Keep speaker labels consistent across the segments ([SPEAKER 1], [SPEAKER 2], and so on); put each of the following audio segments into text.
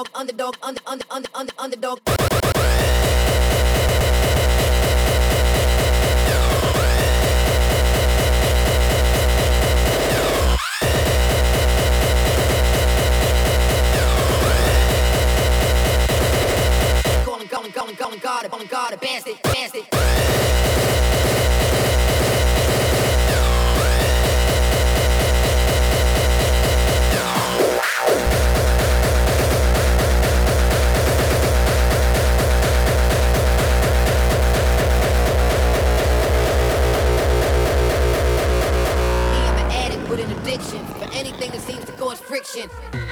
[SPEAKER 1] underdog, underdog, underdog, under, under, under, under, underdog. action.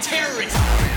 [SPEAKER 2] terrorists.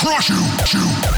[SPEAKER 3] Crush you, you.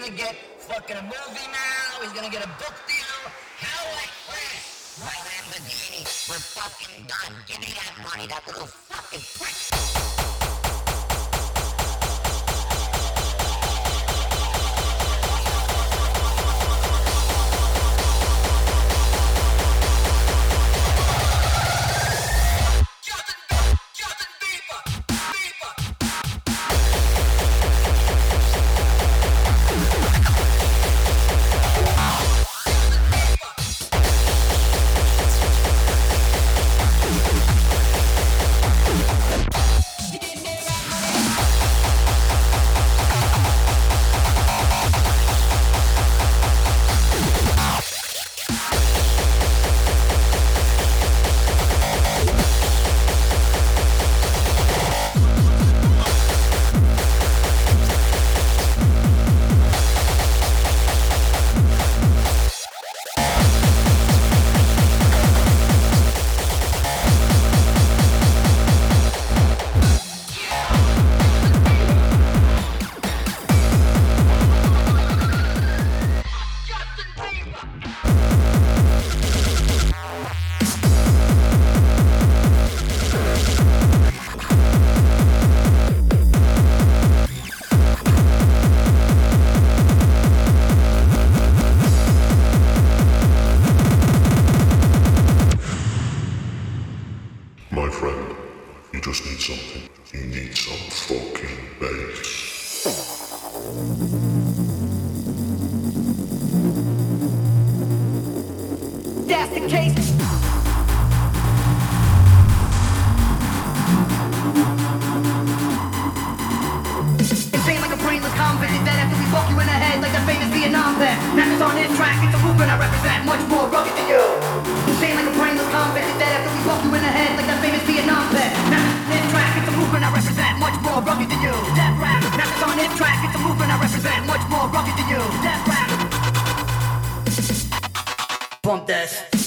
[SPEAKER 4] gonna get fucking a movie now. He's gonna get a book deal. How like this? My Lamborghini, we're fucking done. Give me that money, that little fucking prick.
[SPEAKER 5] that's the case. Confident that after we fuck you in the head like the famous Vietnam vet. Now on his track, it's a movement I represent Much more rugged than you. Insane like a brainless convict that after we fuck you in the head like the famous Vietnam vet. Now on his track, it's a movement I represent Much more rugged than you. Death rap, now it's on this track, it's a movement I represent Much more rugged than you. Death rap. Pump that.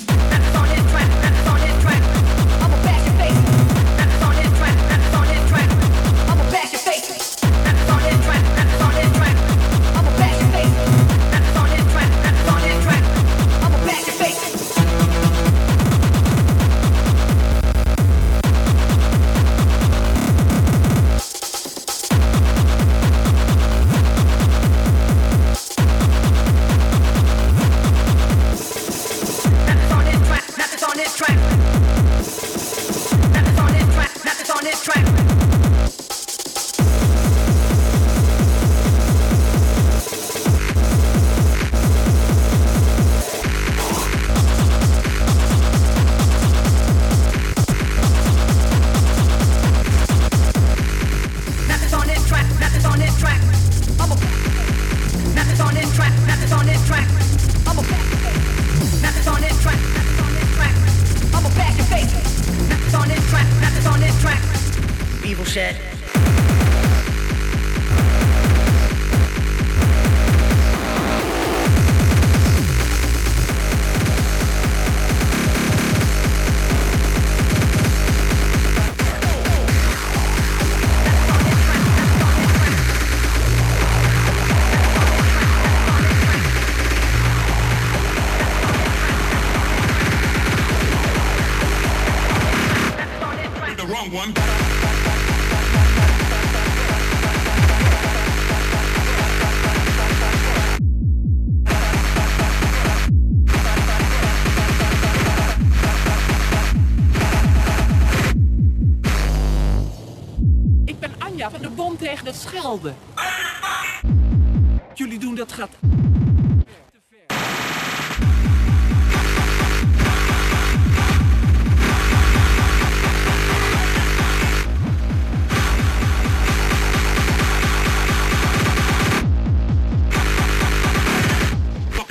[SPEAKER 6] Bond tegen dat schelden. Jullie doen dat gaat...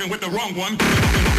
[SPEAKER 6] with the wrong one.